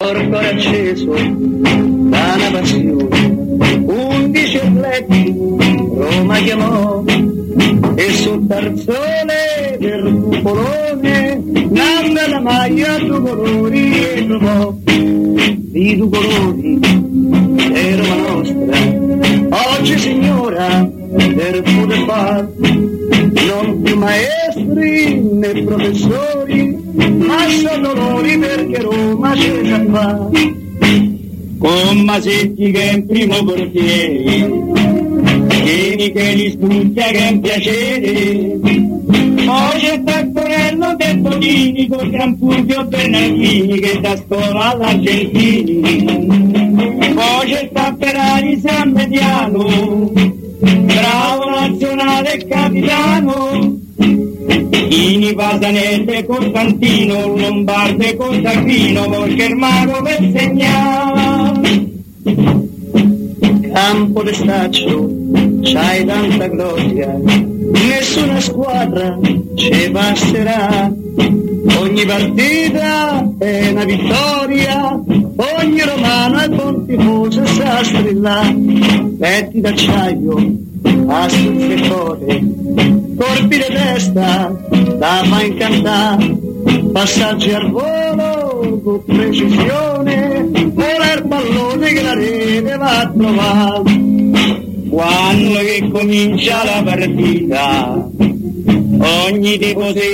Porto acceso da una passione, undici atleti Roma chiamò e sul tarzone del cupolone nanna la maglia due colori e trovò di due colori è Roma nostra oggi signora per poter far non più maestri né professori ma sono dolori perché Roma c'è già fa con Masetti che è in primo portiere Vieni che li studia che è un piacere. Poi c'è Taccorello del Bonini con Gran Fulvio Bernardini che da scuola all'Argentini. Poi c'è Tapperari San Mediano bravo nazionale e capitano Ini Pasanese Costantino Lombarde Costantino Volchermano per segnare Campo d'estaccio c'hai tanta gloria nessuna squadra ci passerà ogni partita è una vittoria ogni romano è buon tifoso sa strillare. Petti d'acciaio a sul cuore colpi di testa da fa incantare passaggi al volo con precisione vola il pallone che la rete va a trovare. Quando che comincia la partita ogni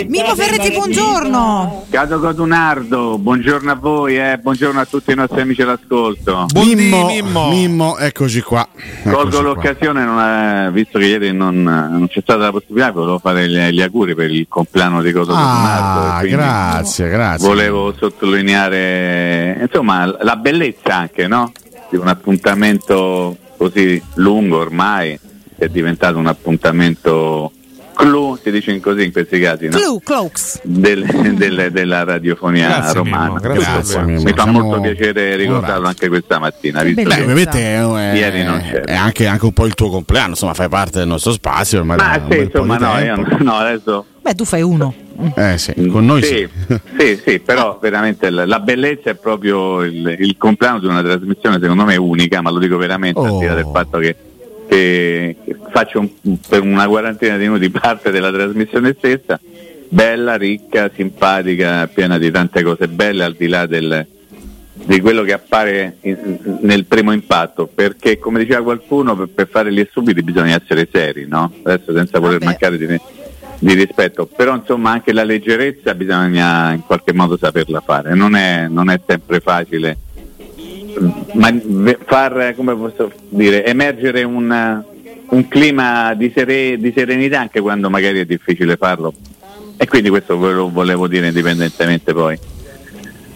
Mimmo Ferretti, buongiorno. Cato Codunardo, buongiorno a voi, eh, buongiorno a tutti i nostri amici all'ascolto. Mimmo, Mimmo, eccoci qua. Colgo l'occasione, non è- visto che ieri non, non c'è stata la possibilità, volevo fare gli, gli auguri per il compleanno di Codunardo. Ah, quindi grazie, grazie. Volevo sottolineare insomma la bellezza anche no? di un appuntamento così lungo ormai, che è diventato un appuntamento clou, si dice in così in questi casi, no? Clue, Cloaks. del- del- della radiofonia Grazie, romana. Mimmo, grazie. Mimmo. Mi fa Siamo molto piacere ricordarlo anche questa mattina. Visto Beh, ovviamente è, è- ieri non c'era. è anche, anche un po' il tuo compleanno, insomma, fai parte del nostro spazio. Ma un sì, insomma, no, io no, adesso Beh, tu fai uno. Eh sì, con noi sì. sì, sì, sì, però veramente la, la bellezza è proprio il, il compleanno di una trasmissione secondo me unica, ma lo dico veramente al di là del fatto che, che- che faccio un- per una quarantina di minuti parte della trasmissione stessa, bella, ricca, simpatica, piena di tante cose belle al di là del, di quello che appare in- nel primo impatto, perché come diceva qualcuno, per, per fare gli stupidi bisogna essere seri, no? Adesso senza voler mancare di, di rispetto, però insomma anche la leggerezza bisogna in qualche modo saperla fare, non è, non è sempre facile ma far dire emergere un, un clima di, sere- di serenità anche quando magari è difficile farlo. E quindi questo ve lo volevo dire indipendentemente poi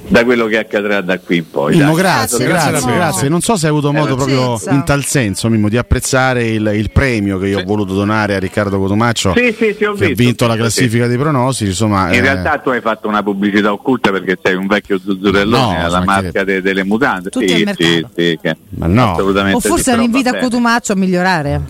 da quello che accadrà da qui in poi. Mimmo, grazie, Grazie, grazie, grazie. Non so se hai avuto modo proprio in tal senso, Mimmo, di apprezzare il, il premio che io ho voluto donare a Riccardo Cotomaccio, Sì, sì, sì, ho che ha vinto la classifica dei pronostici. Insomma, In eh, realtà tu hai fatto una pubblicità occulta perché sei un vecchio zuzzurellone No, alla ma marca de- delle mutande. Tutti sì, sì, sì, che- Ma no. O forse sì, è un invito a bene. Cotumaccio a migliorare.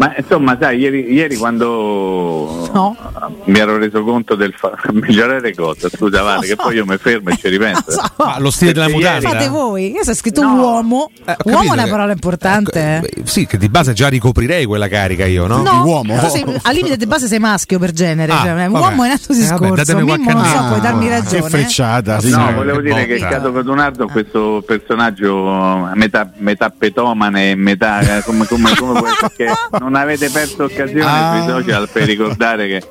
Ma insomma, sai, ieri, ieri quando No. mi ero reso conto del fa- migliorare cosa, scusa Vale, che poi io mi fermo e ci ripenso. Ah, lo stile della mutanda? Fate voi, io sono scritto No. uomo. Eh, uomo è una che- parola importante. Ecco, eh. beh, sì, che di base già ricoprirei quella carica io, no? No, uomo. tu sei- al limite di base sei maschio per genere. Ah, cioè, vabbè. uomo è un altro Eh, vabbè, discorso. datemi Mimmo non so, puoi darmi ragione. Che frecciata, sì. No, Sì, volevo che dire che botta. Cato Cotunardo è questo personaggio metà, metà petomane e metà eh, come, come, come essere, perché non avete perso occasione Ah. sui social per ricordare che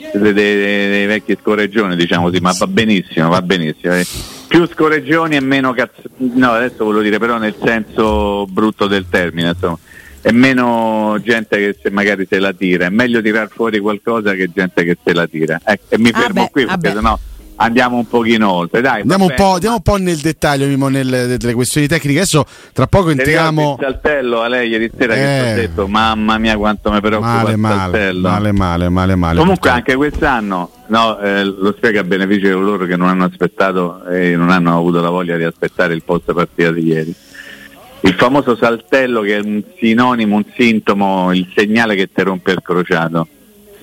siete dei, dei- dei vecchi scorreggioni, diciamo così, ma va benissimo, va benissimo. eh. Più scorreggioni e meno cazzo. No, adesso volevo dire però nel senso brutto del termine, insomma. È meno gente che se magari se la tira, è meglio tirar fuori qualcosa che gente che se la tira. Ecco, e mi Ah fermo beh, qui ah perché beh. sennò andiamo un pochino oltre. Dai, Andiamo un, po', andiamo un po' nel dettaglio, Mimmo, nel- delle questioni tecniche. Adesso tra poco entriamo. il saltello a lei ieri sera che Eh. ti ho detto mamma mia quanto mi preoccupa Male, il male, saltello male, male, male, male. comunque anche quest'anno no, eh, lo spiega a beneficio di coloro che non hanno aspettato e non hanno avuto la voglia di aspettare il post partita di ieri il famoso saltello che è un sinonimo, un sintomo, il segnale che ti rompe il crociato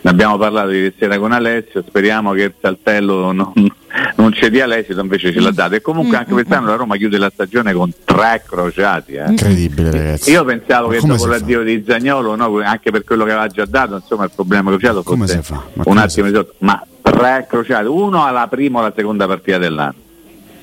ne abbiamo parlato ieri sera con Alessio, speriamo che il saltello non, non ci dia l'esito, invece ce l'ha dato. E comunque anche quest'anno la Roma chiude la stagione con tre crociati. eh. Incredibile, ragazzi. Io pensavo Ma che dopo l'addio di Zagnolo, no, anche per quello che aveva già dato, insomma il problema crociato Come fosse fa? Un attimo di sotto. Ma tre crociati, uno alla prima o alla seconda partita dell'anno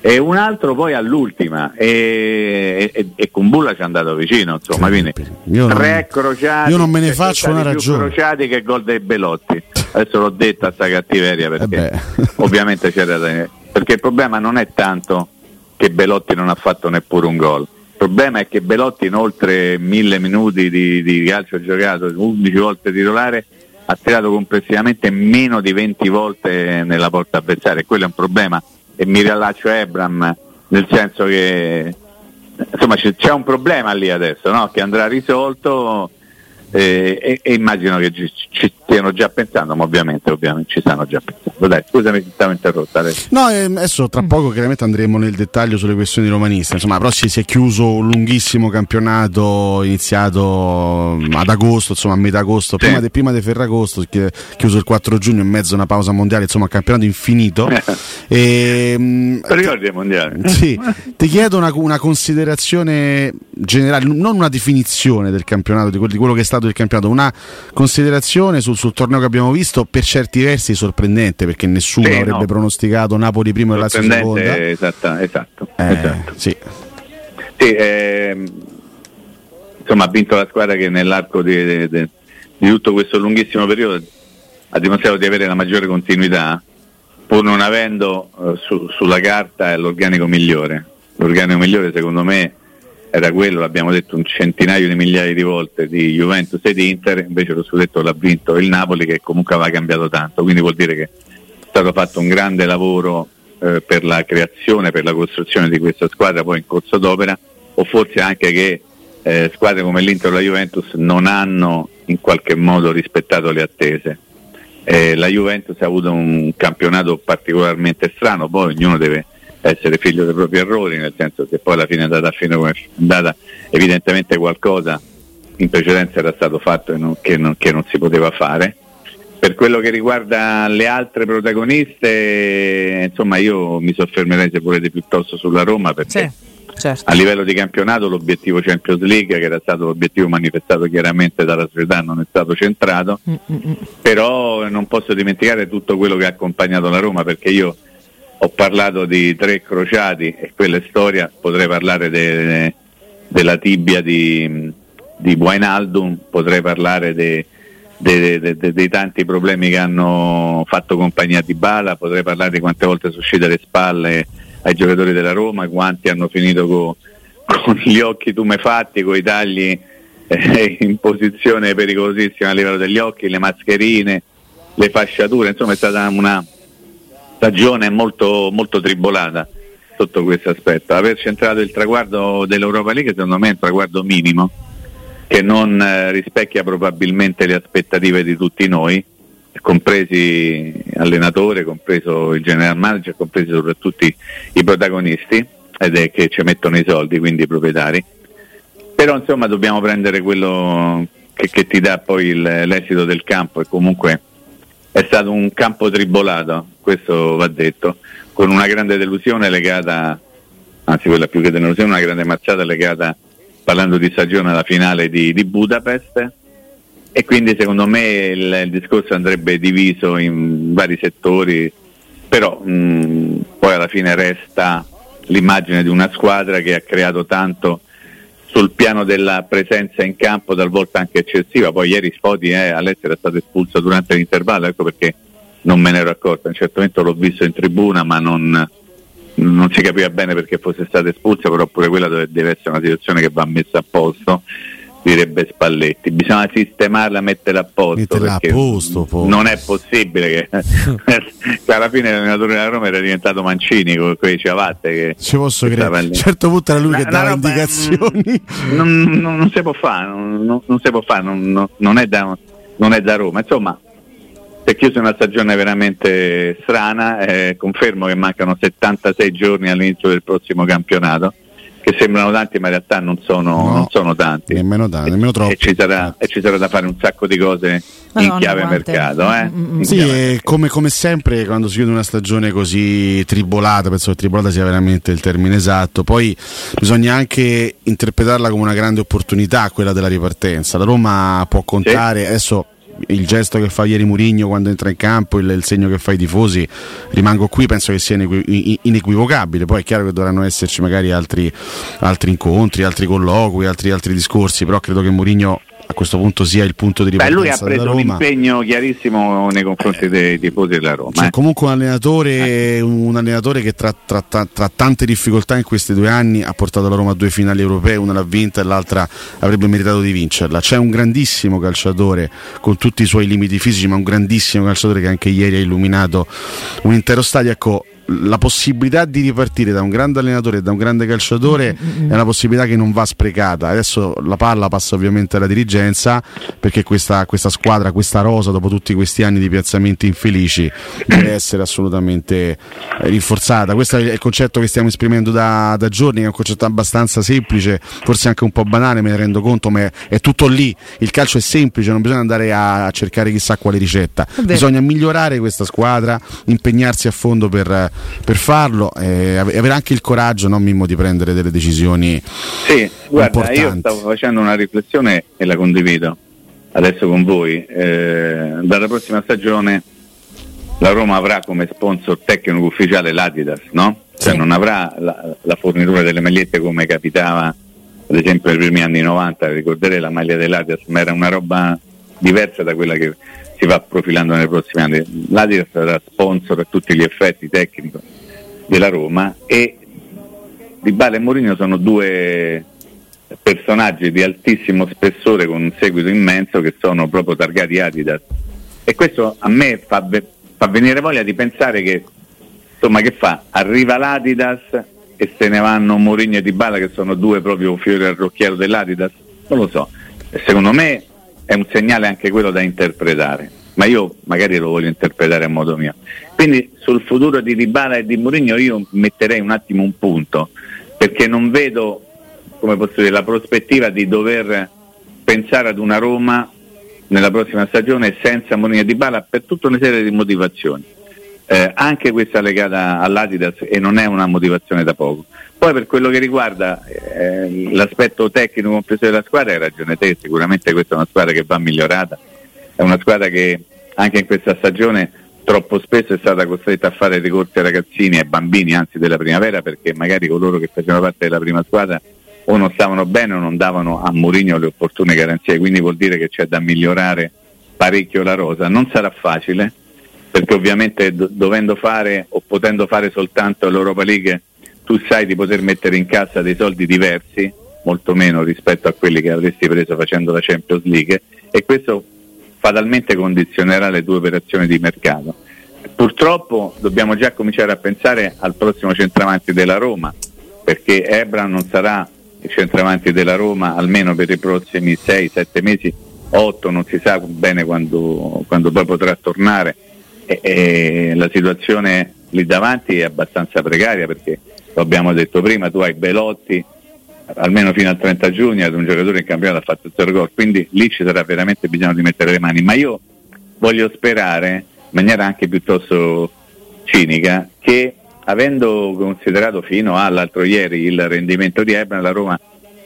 e un altro poi all'ultima e, e, e con Bulla ci è andato vicino, insomma, quindi tre crociati. io non me ne faccio una ragione. crociati che gol dei Belotti. Adesso l'ho detta sta cattiveria perché Eh ovviamente c'era da- perché il problema non è tanto che Belotti non ha fatto neppure un gol. Il problema è che Belotti in oltre mille minuti di, di calcio giocato, 11 volte titolare, ha tirato complessivamente meno di 20 volte nella porta avversaria e quello è un problema e mi riallaccio a Ebram nel senso che insomma c'è, un problema lì adesso no? che andrà risolto eh, e, e immagino che ci, ci stiano già pensando, ma ovviamente, ovviamente ci stanno già pensando. Dai, scusami se stavo interrotta adesso. No, ehm, adesso tra poco chiaramente andremo nel dettaglio sulle questioni romaniste. Insomma, però si si è chiuso un lunghissimo campionato iniziato mm, ad agosto, insomma a metà agosto, Sì. prima, de, prima di Ferragosto, chi- chiuso il 4 giugno in mezzo a una pausa mondiale, insomma, un campionato infinito. e, mm, Ricordi dei mondiali? sì, ti chiedo una, una considerazione generale, non una definizione del campionato, di quello che è stato il campionato, una considerazione sul, sul torneo che abbiamo visto, per certi versi sorprendente, perché nessuno Sì, avrebbe no. pronosticato Napoli primo e Lazio seconda. Esatto, esatto, Eh, esatto. sì. Sì, ehm, insomma ha vinto la squadra che nell'arco di, di- di- di tutto questo lunghissimo periodo ha dimostrato di avere la maggiore continuità, pur non avendo eh, su- sulla carta l'organico migliore. L'organico migliore secondo me era quello, l'abbiamo detto un centinaio di migliaia di volte, di Juventus e di Inter, invece lo scudetto l'ha vinto il Napoli che comunque aveva cambiato tanto, quindi vuol dire che è stato fatto un grande lavoro eh, per la creazione, per la costruzione di questa squadra poi in corso d'opera, o forse anche che eh, squadre come l'Inter o la Juventus non hanno in qualche modo rispettato le attese. Eh, la Juventus ha avuto un campionato particolarmente strano, poi ognuno deve essere figlio dei propri errori, nel senso che poi alla fine è andata a fine come è andata, evidentemente qualcosa in precedenza era stato fatto e non- che, non, che non si poteva fare. Per quello che riguarda le altre protagoniste, insomma io mi soffermerei se volete piuttosto sulla Roma perché Sì, certo. a livello di campionato l'obiettivo Champions League, che era stato l'obiettivo manifestato chiaramente dalla società, non è stato centrato, Mm, mm, mm. però non posso dimenticare tutto quello che ha accompagnato la Roma perché io ho parlato di tre crociati e quella è storia, potrei parlare de- della tibia di, di Wijnaldum, potrei parlare de- de- de- de- dei tanti problemi che hanno fatto compagnia di Bala, potrei parlare di quante volte sono uscite le spalle ai giocatori della Roma, quanti hanno finito co- con gli occhi tumefatti, con i tagli eh, in posizione pericolosissima a livello degli occhi, le mascherine, le fasciature, insomma è stata una stagione molto, molto tribolata. sotto questo aspetto. Aver centrato il traguardo dell'Europa League secondo me è un traguardo minimo che non eh, rispecchia probabilmente le aspettative di tutti noi, compresi allenatore, compreso il general manager, compresi soprattutto i, protagonisti ed è che ci mettono i soldi, quindi i proprietari. Però insomma dobbiamo prendere quello che, che ti dà poi il- l'esito del campo e comunque è stato un campo tribolato, questo va detto, con una grande delusione legata, anzi quella più che delusione, una grande mazzata legata, parlando di stagione, alla finale di, di Budapest e quindi secondo me il, il discorso andrebbe diviso in vari settori, però mh, poi alla fine resta l'immagine di una squadra che ha creato tanto sul piano della presenza in campo, talvolta anche eccessiva. Poi ieri Sfoti eh, all'estero è stato espulso durante l'intervallo, ecco perché non me ne ero accorto. A un certo momento l'ho visto in tribuna, ma non, non si capiva bene perché fosse stato espulso, però pure quella deve, deve essere una situazione che va messa a posto, direbbe Spalletti. Bisogna sistemarla, metterla a posto. Metterla a perché posto. Non è possibile che, che alla fine l'allenatore della Roma era diventato Mancini con quei ciabatte che Ci posso che credere. A un certo punto era lui che Una- dava roba, indicazioni. mm, Non, non- non si può fare, non, non- si può fare, non è da, non è da Roma. Insomma, si è chiusa una stagione veramente strana, eh, confermo che mancano 76 giorni all'inizio del prossimo campionato, che sembrano tanti ma in realtà non sono, No, non sono tanti. Nemmeno, da, nemmeno troppo. E ci, sarà, e ci sarà da fare un sacco di cose Madonna, in chiave quante. mercato. Eh? Mm, mm, In Sì, chiave e come, come sempre quando si chiude una stagione così tribolata, penso che tribolata sia veramente il termine esatto, poi bisogna anche interpretarla come una grande opportunità quella della ripartenza. La Roma può contare, adesso il gesto che fa ieri Murigno quando entra in campo, il, il segno che fa i tifosi, rimango qui, penso che sia inequi- i- inequivocabile, poi è chiaro che dovranno esserci magari altri, altri incontri, altri colloqui, altri, altri discorsi, però credo che Murigno a questo punto sia il punto di Beh, lui ha ripartenza preso un impegno chiarissimo nei confronti dei tifosi della Roma. Cioè, eh. comunque un allenatore, un allenatore che tra, tra- tra- tra tante difficoltà in questi due anni ha portato la Roma a due finali europee, una l'ha vinta e l'altra avrebbe meritato di vincerla. C'è un grandissimo calciatore con tutti i suoi limiti fisici, ma un grandissimo calciatore che anche ieri ha illuminato un intero stadio. Ecco, la possibilità di ripartire da un grande allenatore e da un grande calciatore è una possibilità che non va sprecata. Adesso la palla passa ovviamente alla dirigenza perché questa, questa squadra, questa rosa, dopo tutti questi anni di piazzamenti infelici, deve essere assolutamente rinforzata. Questo è il concetto che stiamo esprimendo da, da giorni, è un concetto abbastanza semplice, forse anche un po' banale, me ne rendo conto, ma è, è tutto lì. Il calcio è semplice, non bisogna andare a, cercare chissà quale ricetta. Bisogna migliorare questa squadra, impegnarsi a fondo per, per farlo e ave- avere anche il coraggio, no, Mimmo, di prendere delle decisioni Sì, guarda, io importanti. stavo facendo una riflessione e la condivido adesso con voi. Eh, dalla prossima stagione la Roma avrà come sponsor tecnico ufficiale l'Adidas, no? Cioè Sì. non avrà la, la fornitura delle magliette come capitava ad esempio nei primi anni 90, ricorderei la maglia dell'Adidas, ma era una roba diversa da quella che si va profilando nei prossimi anni. L'Adidas sarà sponsor a tutti gli effetti tecnico della Roma e Di Bale e Mourinho sono due personaggi di altissimo spessore con un seguito immenso che sono proprio targati Adidas e questo a me fa, fa venire voglia di pensare che insomma che fa? Arriva l'Adidas e se ne vanno Mourinho e Di Bala che sono due proprio fiori all'occhiello dell'Adidas? Non lo so, secondo me è un segnale anche quello da interpretare, ma io magari lo voglio interpretare a modo mio. Quindi sul futuro di Dybala e di Mourinho io metterei un attimo un punto, perché non vedo, come posso dire, la prospettiva di dover pensare ad una Roma nella prossima stagione senza Mourinho e Dybala per tutta una serie di motivazioni. Eh, anche questa legata all'Adidas e non è una motivazione da poco. Poi per quello che riguarda eh, l'aspetto tecnico complesso della squadra hai ragione te, sicuramente questa è una squadra che va migliorata, è una squadra che anche in questa stagione troppo spesso è stata costretta a fare ricorsi ai ragazzini e bambini, anzi della primavera, perché magari coloro che facevano parte della prima squadra o non stavano bene o non davano a Mourinho le opportune garanzie, quindi vuol dire che c'è da migliorare parecchio la rosa. Non sarà facile, perché ovviamente do- dovendo fare o potendo fare soltanto l'Europa League tu sai di poter mettere in cassa dei soldi diversi, molto meno rispetto a quelli che avresti preso facendo la Champions League e questo fatalmente condizionerà le tue operazioni di mercato. purtroppo dobbiamo già cominciare a pensare al prossimo centravanti della Roma, perché Ebra non sarà il centravanti della Roma almeno per i prossimi 6-7 mesi, 8 non si sa bene quando, quando poi potrà tornare e, e la situazione lì davanti è abbastanza precaria perché lo abbiamo detto prima, tu hai Belotti almeno fino al 30 giugno ad un giocatore in campionato ha fatto 0 gol, quindi lì ci sarà veramente bisogno di mettere le mani, ma io voglio sperare in maniera anche piuttosto cinica che avendo considerato fino all'altro ieri il rendimento di Ebra, la Roma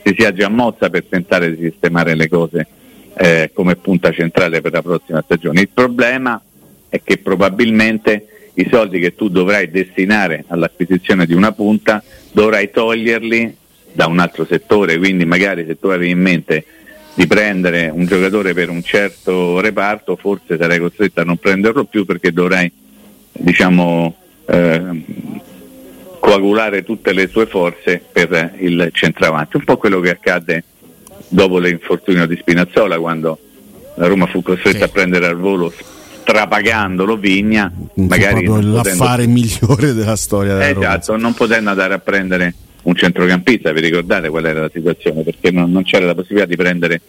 si sia già mossa per tentare di sistemare le cose eh, come punta centrale per la prossima stagione. Il problema è che probabilmente i soldi che tu dovrai destinare all'acquisizione di una punta dovrai toglierli da un altro settore, quindi magari se tu avevi in mente di prendere un giocatore per un certo reparto, forse sarai costretto a non prenderlo più perché dovrai diciamo, eh, coagulare tutte le sue forze per il centravanti. Un po' quello che accadde dopo l'infortunio di Spinazzola quando la Roma fu costretta Sì. a prendere al volo strapagandolo Vigna, magari non potendo- l'affare migliore della storia della eh, Roma. esatto, non potendo andare a prendere un centrocampista, vi ricordate qual era la situazione? Perché non, non c'era la possibilità di prendere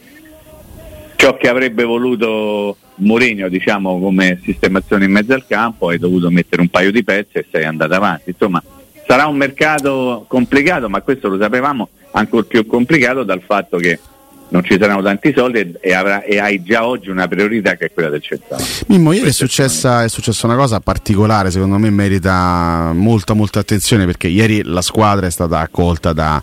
ciò che avrebbe voluto Mourinho, diciamo, come sistemazione in mezzo al campo, hai dovuto mettere un paio di pezzi e sei andato avanti. Insomma, sarà un mercato complicato, ma questo lo sapevamo, ancora più complicato dal fatto che non ci saranno tanti soldi e, avrà- e hai già oggi una priorità che è quella del centrale. Mimmo, ieri è successa, è successa una cosa particolare, secondo me merita molta molta attenzione perché ieri la squadra è stata accolta da,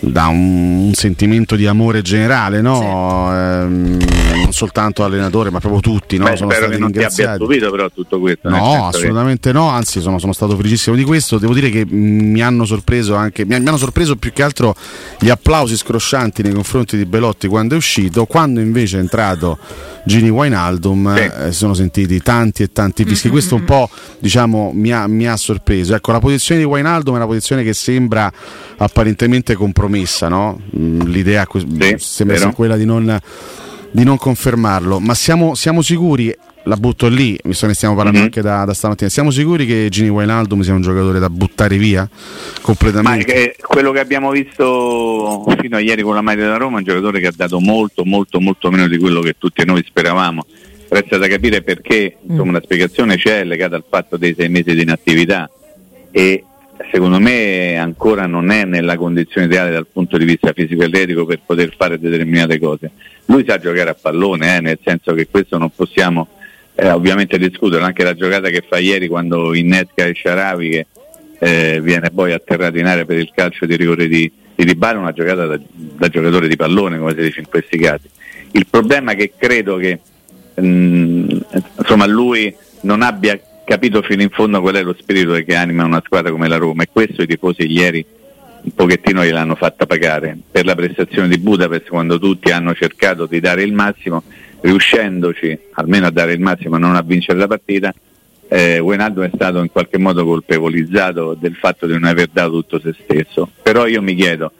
da un, un sentimento di amore generale, no? Ehm, non soltanto l'allenatore ma proprio tutti, no? Beh, sono spero stati che non ti abbia stupito però tutto questo. No, senso che- assolutamente no, anzi sono, sono stato felicissimo di questo. Devo dire che mm, mi hanno sorpreso anche, mi, hanno sorpreso più che altro gli applausi scroscianti nei confronti di Belotti quando è uscito, quando invece è entrato Gini Wijnaldum Sì. eh, si sono sentiti tanti e tanti fischi. Questo un po' diciamo mi ha, mi ha sorpreso. Ecco, la posizione di Wijnaldum è una posizione che sembra apparentemente compromessa, no? Mm, L'idea que- Sì, sembra quella di non, di non confermarlo, ma siamo, siamo sicuri, la butto lì, visto che ne stiamo parlando Mhm. anche da, da stamattina, siamo sicuri che Gini Wijnaldum sia un giocatore da buttare via Ma completamente? che- quello che abbiamo visto fino a ieri con la maglia della Roma è un giocatore che ha dato molto, molto, molto meno di quello che tutti noi speravamo. Resta da capire perché, insomma, una spiegazione c'è legata al fatto dei sei mesi di inattività e secondo me ancora non è nella condizione ideale dal punto di vista fisico e atletico per poter fare determinate cose. Lui sa giocare a pallone, eh, nel senso che questo non possiamo eh, ovviamente discutere, anche la giocata che fa ieri quando innesca il Sharawi che eh, viene poi atterrato in area per il calcio di rigore di, di Dybala, una giocata da, da giocatore di pallone come si dice in questi casi. Il problema è che credo che mm, insomma, lui non abbia capito fino in fondo qual è lo spirito che anima una squadra come la Roma e questo i tifosi ieri un pochettino gliel'hanno fatta pagare. Per la prestazione di Budapest quando tutti hanno cercato di dare il massimo riuscendoci almeno a dare il massimo e non a vincere la partita eh, Wijnaldum è stato in qualche modo colpevolizzato del fatto di non aver dato tutto se stesso. Però io mi chiedo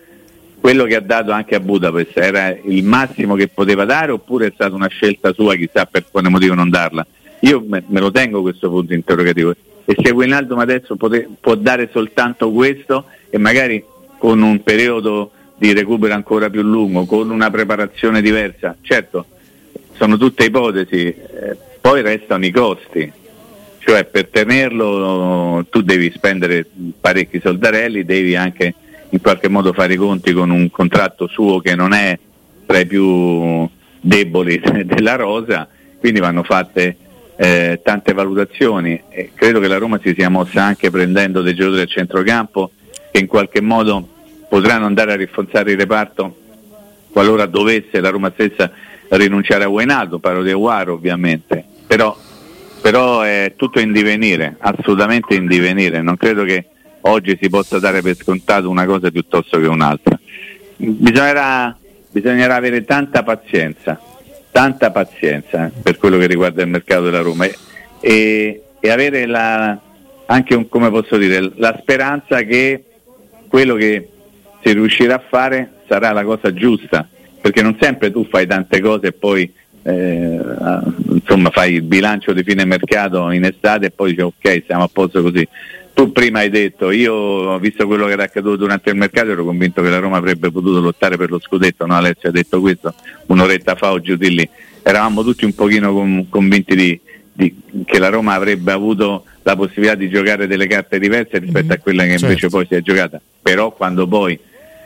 quello che ha dato anche a Budapest era il massimo che poteva dare oppure è stata una scelta sua chissà per quale motivo non darla io me, me lo tengo questo punto interrogativo. E se Wijnaldum adesso pote- può dare soltanto questo e magari con un periodo di recupero ancora più lungo con una preparazione diversa certo sono tutte ipotesi eh, poi restano i costi. Cioè per tenerlo tu devi spendere parecchi soldarelli, devi anche in qualche modo fare i conti con un contratto suo che non è tra i più deboli della rosa, quindi vanno fatte eh, tante valutazioni. E credo che la Roma si sia mossa anche prendendo dei giocatori al centrocampo che in qualche modo potranno andare a rinforzare il reparto qualora dovesse la Roma stessa rinunciare a Wijnaldum, parlo di Aguaro ovviamente, però però è tutto in divenire, assolutamente in divenire, non credo che oggi si possa dare per scontato una cosa piuttosto che un'altra. Bisognerà, bisognerà avere tanta pazienza, tanta pazienza eh, per quello che riguarda il mercato della Roma e, e, avere la, anche un, come posso dire, la speranza che quello che si riuscirà a fare sarà la cosa giusta, perché non sempre tu fai tante cose e poi eh, insomma fai il bilancio di fine mercato in estate e poi dici ok siamo a posto così. Tu prima hai detto, io visto quello che era accaduto durante il mercato ero convinto che la Roma avrebbe potuto lottare per lo scudetto, no Alessio? Ha detto questo un'oretta fa o giù di lì, eravamo tutti un pochino con- convinti di, di- che la Roma avrebbe avuto la possibilità di giocare delle carte diverse rispetto a quella che invece Certo. poi si è giocata, però quando poi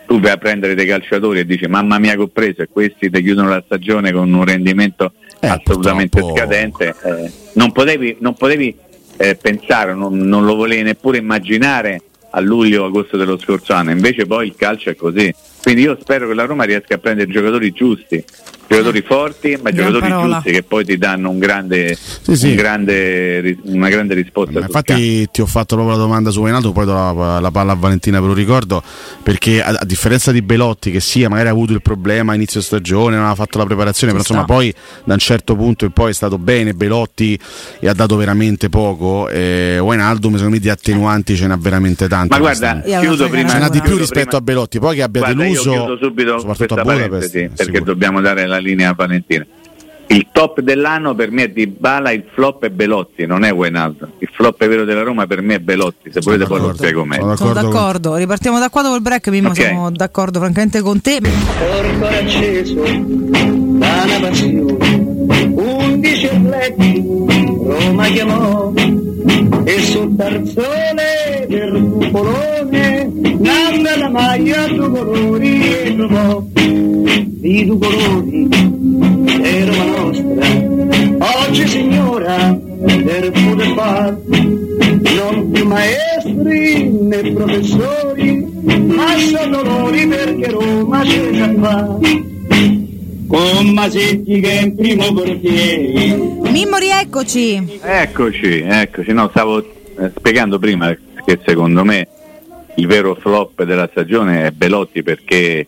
tu vai a prendere dei calciatori e dici mamma mia che ho preso e questi ti chiudono la stagione con un rendimento Eh, assolutamente purtroppo- scadente, eh, non potevi, non potevi eh, pensare, non, non lo volevi neppure immaginare a luglio agosto dello scorso anno, invece poi il calcio è così. Quindi io spero che la Roma riesca a prendere giocatori giusti, giocatori forti, ma Gran giocatori parola. giusti che poi ti danno un grande, sì. un grande una grande risposta. Infatti ti ho fatto proprio la domanda su Wijnaldum, poi do la, la palla a Valentina per un ricordo, perché a, a differenza di Belotti che sì, magari ha avuto il problema a inizio stagione, non ha fatto la preparazione, però Ci insomma sta. poi da un certo punto in poi è stato bene Belotti e ha dato veramente poco, eh, Wijnaldum secondo me di attenuanti ce n'ha veramente tante. Ma guarda, chiudo prima. ce n'ha di più rispetto prima- a Belotti, poi che abbia Guarda, deluso io chiudo subito soprattutto questa a Budapest, parentesi perché sicuro. dobbiamo dare la linea a Valentina. Il top dell'anno per me è Di Bala, il flop è Belotti, non è Wijnaldum. Il flop vero della Roma per me è Belotti, se volete poi lo spiego meglio. Sono Sono d'accordo con- ripartiamo da qua dopo il break, Mimmo, Ok. siamo d'accordo francamente con te. Corpo acceso da una passione, undici atleti Roma chiamò e sul tarzone del cupolone nanda la maglia due colori e trovò. I due colori è Roma nostra. Oggi signora per poter far non più maestri né professori ma sono loro perché Roma c'è già qua con Masetti che è in primo portiere Mimmo, rieccoci. Eccoci, eccoci. No, stavo eh, spiegando prima che secondo me il vero flop della stagione è Belotti perché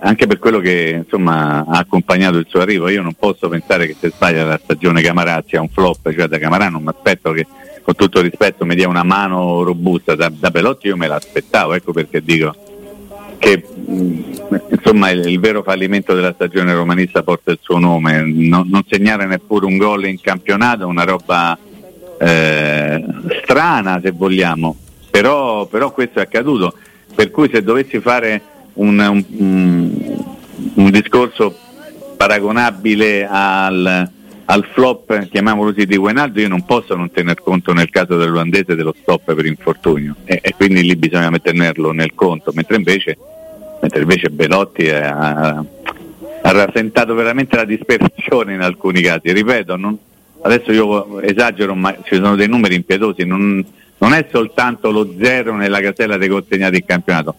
anche per quello che insomma ha accompagnato il suo arrivo, io non posso pensare che se sbaglia la stagione Camarà sia un flop, cioè da Camarà non mi aspetto che con tutto rispetto mi dia una mano robusta, da, da Belotti io me l'aspettavo, ecco perché dico che mh, insomma il, il vero fallimento della stagione romanista porta il suo nome, non, non segnare neppure un gol in campionato una roba eh, strana se vogliamo, però, però questo è accaduto, per cui se dovessi fare un, un- un- un discorso paragonabile al, al flop, chiamiamolo così, di Wijnaldum, io non posso non tener conto nel caso dell'olandese dello stop per infortunio. E, e quindi lì bisogna metterlo nel conto, mentre invece, mentre invece Belotti ha, ha rasentato veramente la disperazione in alcuni casi, ripeto, non- adesso io esagero, ma ci sono dei numeri impietosi, non, non è soltanto lo zero nella casella dei consegnati in campionato,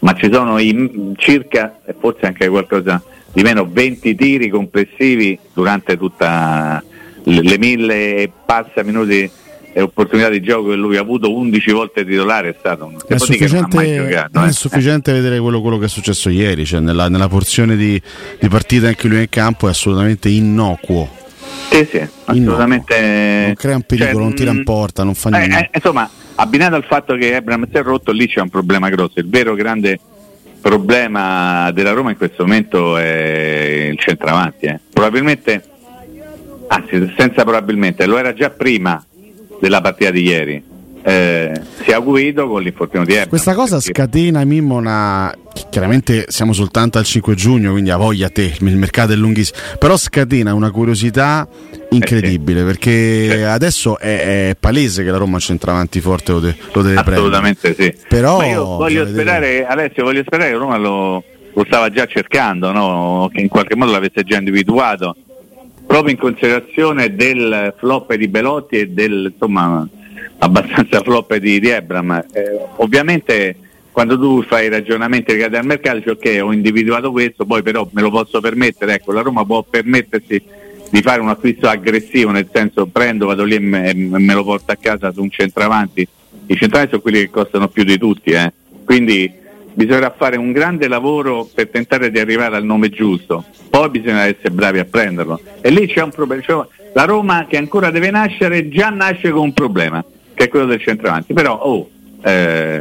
ma ci sono i, circa, forse anche qualcosa di meno, 20 tiri complessivi durante tutta le, le mille e passa minuti e opportunità di gioco che lui ha avuto 11 volte titolare è stato un È sufficiente, giocato, eh. è sufficiente vedere quello, quello che è successo ieri, cioè nella, nella porzione di, di partita cui lui in campo è assolutamente innocuo. Sì, sì, assolutamente. Non crea un pericolo, non tira in mm, porta, non fa eh, niente. eh, insomma, abbinato al fatto che Ebram si è rotto, lì c'è un problema grosso. Il vero grande problema della Roma in questo momento è il centravanti. eh. Probabilmente, anzi, senza probabilmente, lo era già prima della partita di ieri. Eh, si è acuito con l'infortunio di Ebram. Questa cosa scatena Mimmo una. Chiaramente siamo soltanto al 5 giugno, quindi a voglia te, il mercato è lunghissimo. Però scatena una curiosità incredibile perché Sì. adesso è, è palese che la Roma centravanti forte lo, de- lo deve prendere. Assolutamente sì. Però Ma io voglio sperare, Alessio, voglio sperare che Roma lo, lo stava già cercando, no? che in qualche modo l'avesse già individuato, proprio in considerazione del flop di Belotti e del insomma abbastanza flop di, di Ebram. Eh, ovviamente quando tu fai ragionamenti legati al mercato dici ok ho individuato questo, poi però me lo posso permettere, ecco la Roma può permettersi di fare un acquisto aggressivo, nel senso prendo, vado lì e me, me lo porto a casa su un centravanti. I centravanti sono quelli che costano più di tutti, eh. quindi bisognerà fare un grande lavoro per tentare di arrivare al nome giusto, poi bisogna essere bravi a prenderlo. E lì c'è un problema, cioè, la Roma che ancora deve nascere già nasce con un problema, che è quello del centravanti, però oh, eh,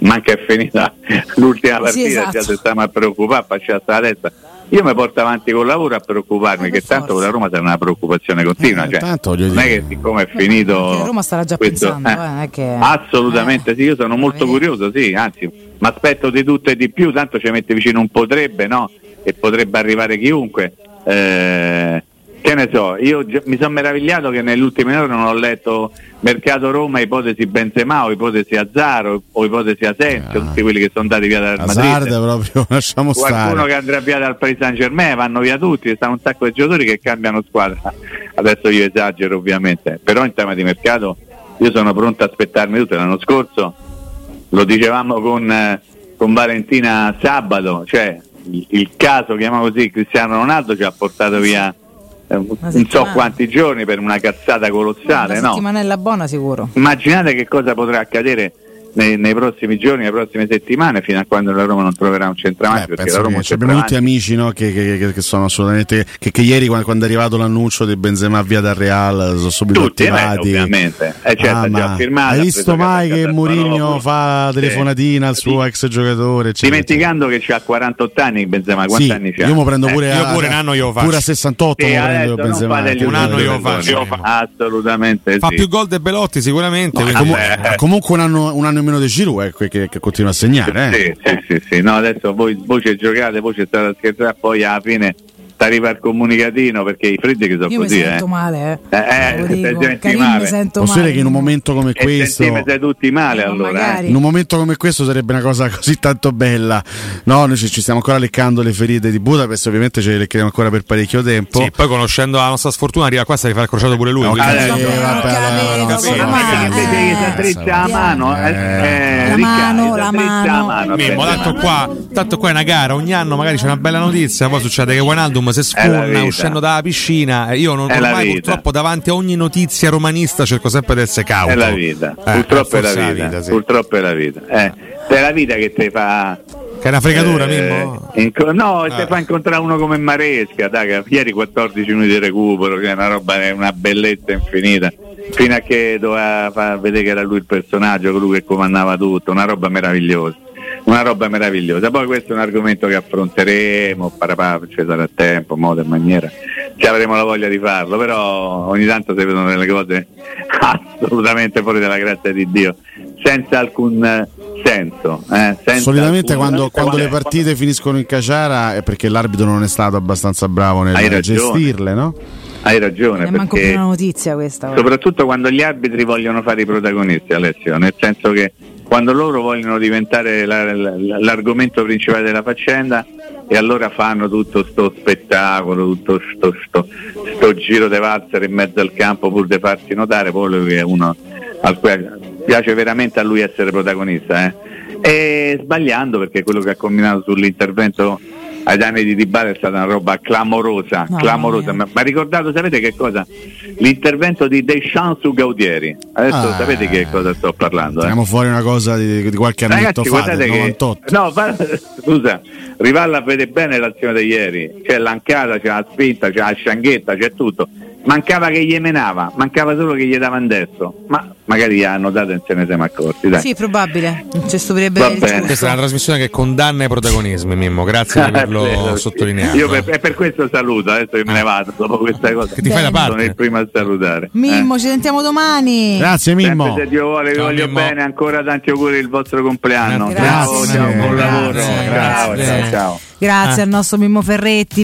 manca è finita l'ultima Sì, partita, esatto. già se stiamo a preoccupare, faccia la testa. io mi porto avanti col lavoro a preoccuparmi, Eh, che tanto forza. con la Roma sarà una preoccupazione continua. Eh, cioè, tanto non è dire- che siccome è finito. Anche Roma starà già questo- pensando, eh, eh, è che- Assolutamente eh, sì, io sono molto curioso, sì, anzi, mi aspetto di tutto e di più, tanto ci mette vicino un potrebbe, no? E potrebbe arrivare chiunque. Eh, che ne so, io mi sono meravigliato che nelle ultime ore non ho letto Mercato Roma, ipotesi Benzema o ipotesi Azzaro o ipotesi Asensio, tutti quelli che sono andati via dal Hazard Madrid. proprio, lasciamo Qualcuno stare. che andrà via dal Paris Saint Germain, vanno via tutti, ci stanno un sacco di giocatori che cambiano squadra. Adesso io esagero ovviamente, però in tema di mercato io sono pronto a aspettarmi tutto. L'anno scorso lo dicevamo con, eh, con Valentina sabato, cioè il, il caso, chiamiamo così, Cristiano Ronaldo ci ha portato via non so quanti giorni per una cazzata colossale, Una no? settimanella buona sicuro. Immaginate che cosa potrà accadere nei, nei prossimi giorni, nelle prossime settimane, fino a quando la Roma non troverà un centravanti. Eh, perché la Roma abbiamo tutti amici no, che, che- che- che sono assolutamente che, che ieri quando, quando è arrivato l'annuncio di Benzema via dal Real sono subito Tutti, eh, attivati ovviamente. Eh, certo, Ah, ma firmato, hai ha visto mai che Mourinho fa Sì. telefonatina al suo Sì. ex giocatore eccetera, Dimenticando che ha 48 anni Benzema, quanti Sì, anni c'ha? io mi prendo Eh, pure, io a, pure un anno io lo faccio. pure a 68 sì, mi prendo Benzema Un anno io faccio. Assolutamente Fa più gol di Belotti sicuramente. Vabbè. comunque un anno, un anno in meno di Giroud eh, che, che- continua a segnare eh. Sì, sì, sì, sì. No, adesso voi, voi ci giocate, voi ci state a scherzare, poi alla fine arriva il comunicatino perché i freddi che sono Io mi così, sento eh. male, Eh, eh. eh, dico. Karim male. mi sento Posso male. dire che in un momento come E questo sentimete tutti male Ma allora, magari. eh. in un momento come questo sarebbe una cosa così tanto bella. No, noi ci, ci stiamo ancora leccando le ferite di Budapest, ovviamente ce le leccheremo ancora per parecchio tempo. Sì, poi conoscendo la nostra sfortuna arriva qua si rifà il crociato pure lui. No, quindi- eh, allora, Eh, la mano, eh, eh, La Riccardo, mano, la mano. mano, Mimmo, aspetta. tanto qua, tanto qua è una gara, ogni anno magari c'è una bella notizia, poi succede che Wijnaldum si sforna vita. uscendo dalla piscina e io non, ormai vita. purtroppo davanti a ogni notizia romanista cerco sempre di essere cauto. È la vita, Eh, purtroppo è la forse vita, sì. purtroppo è la vita. Eh, è la vita che ti fa Che è una fregatura, eh, Mimmo? inco- no, ti Eh. fa incontrare uno come Maresca, dai, che ieri 14 minuti di recupero, che è una roba, è una bellezza infinita. Fino a che doveva far vedere che era lui il personaggio, colui che comandava tutto, una roba meravigliosa. Una roba meravigliosa. Poi questo è un argomento che affronteremo, parapà, ci sarà tempo, modo e maniera. Ci avremo la voglia di farlo, però ogni tanto si vedono delle cose assolutamente fuori dalla grazia di Dio, senza alcun eh, senso. eh, senza Solitamente alcun- quando, quando le quando- partite finiscono in caciara è perché l'arbitro non è stato abbastanza bravo nel gestirle, no? Hai ragione, è manco più perché una notizia questa. guarda. soprattutto quando gli arbitri vogliono fare i protagonisti, Alessio, nel senso che quando loro vogliono diventare la- la- l'argomento principale della faccenda e allora fanno tutto sto spettacolo, tutto sto, sto- sto giro di valzer in mezzo al campo pur di farsi notare, poi lui è uno al quale piace veramente a lui essere protagonista. eh. E sbagliando perché quello che ha combinato sull'intervento ai danni di Dybala è stata una roba clamorosa, Mamma clamorosa. mia. Ma, ma ricordato, sapete che cosa? L'intervento di Deschamps su Gaudieri. Adesso Ah. sapete che cosa sto parlando. eh? Tiriamo fuori una cosa di, di qualche annetto Ragazzi, fa, del che 98. no, fa- scusa, Rivalla vede bene l'azione di ieri. C'è l'ancata, c'è la spinta, c'è la scianghetta, c'è tutto. Mancava che gli menava, mancava solo che gli dava in destro. Ma magari gli hanno dato e se ne siamo accorti. Dai. Sì, probabile. Non ci stupirebbe bene. giusto. Questa è una trasmissione che condanna i protagonismi, Mimmo. Grazie di averlo Vero, sì. sottolineato. Io per, e per questo saluto, adesso che me ne vado dopo questa cosa. Che ti fai da Bene. Sono il parte. primo a salutare. Mimmo, ci sentiamo domani. Grazie Sempre Mimmo. se Dio vuole, vi voglio Mimmo. bene, ancora tanti auguri il vostro compleanno. Grazie, ciao, ciao, buon lavoro. Grazie, ciao, grazie. ciao, ciao. Grazie Ah. al nostro Mimmo Ferretti.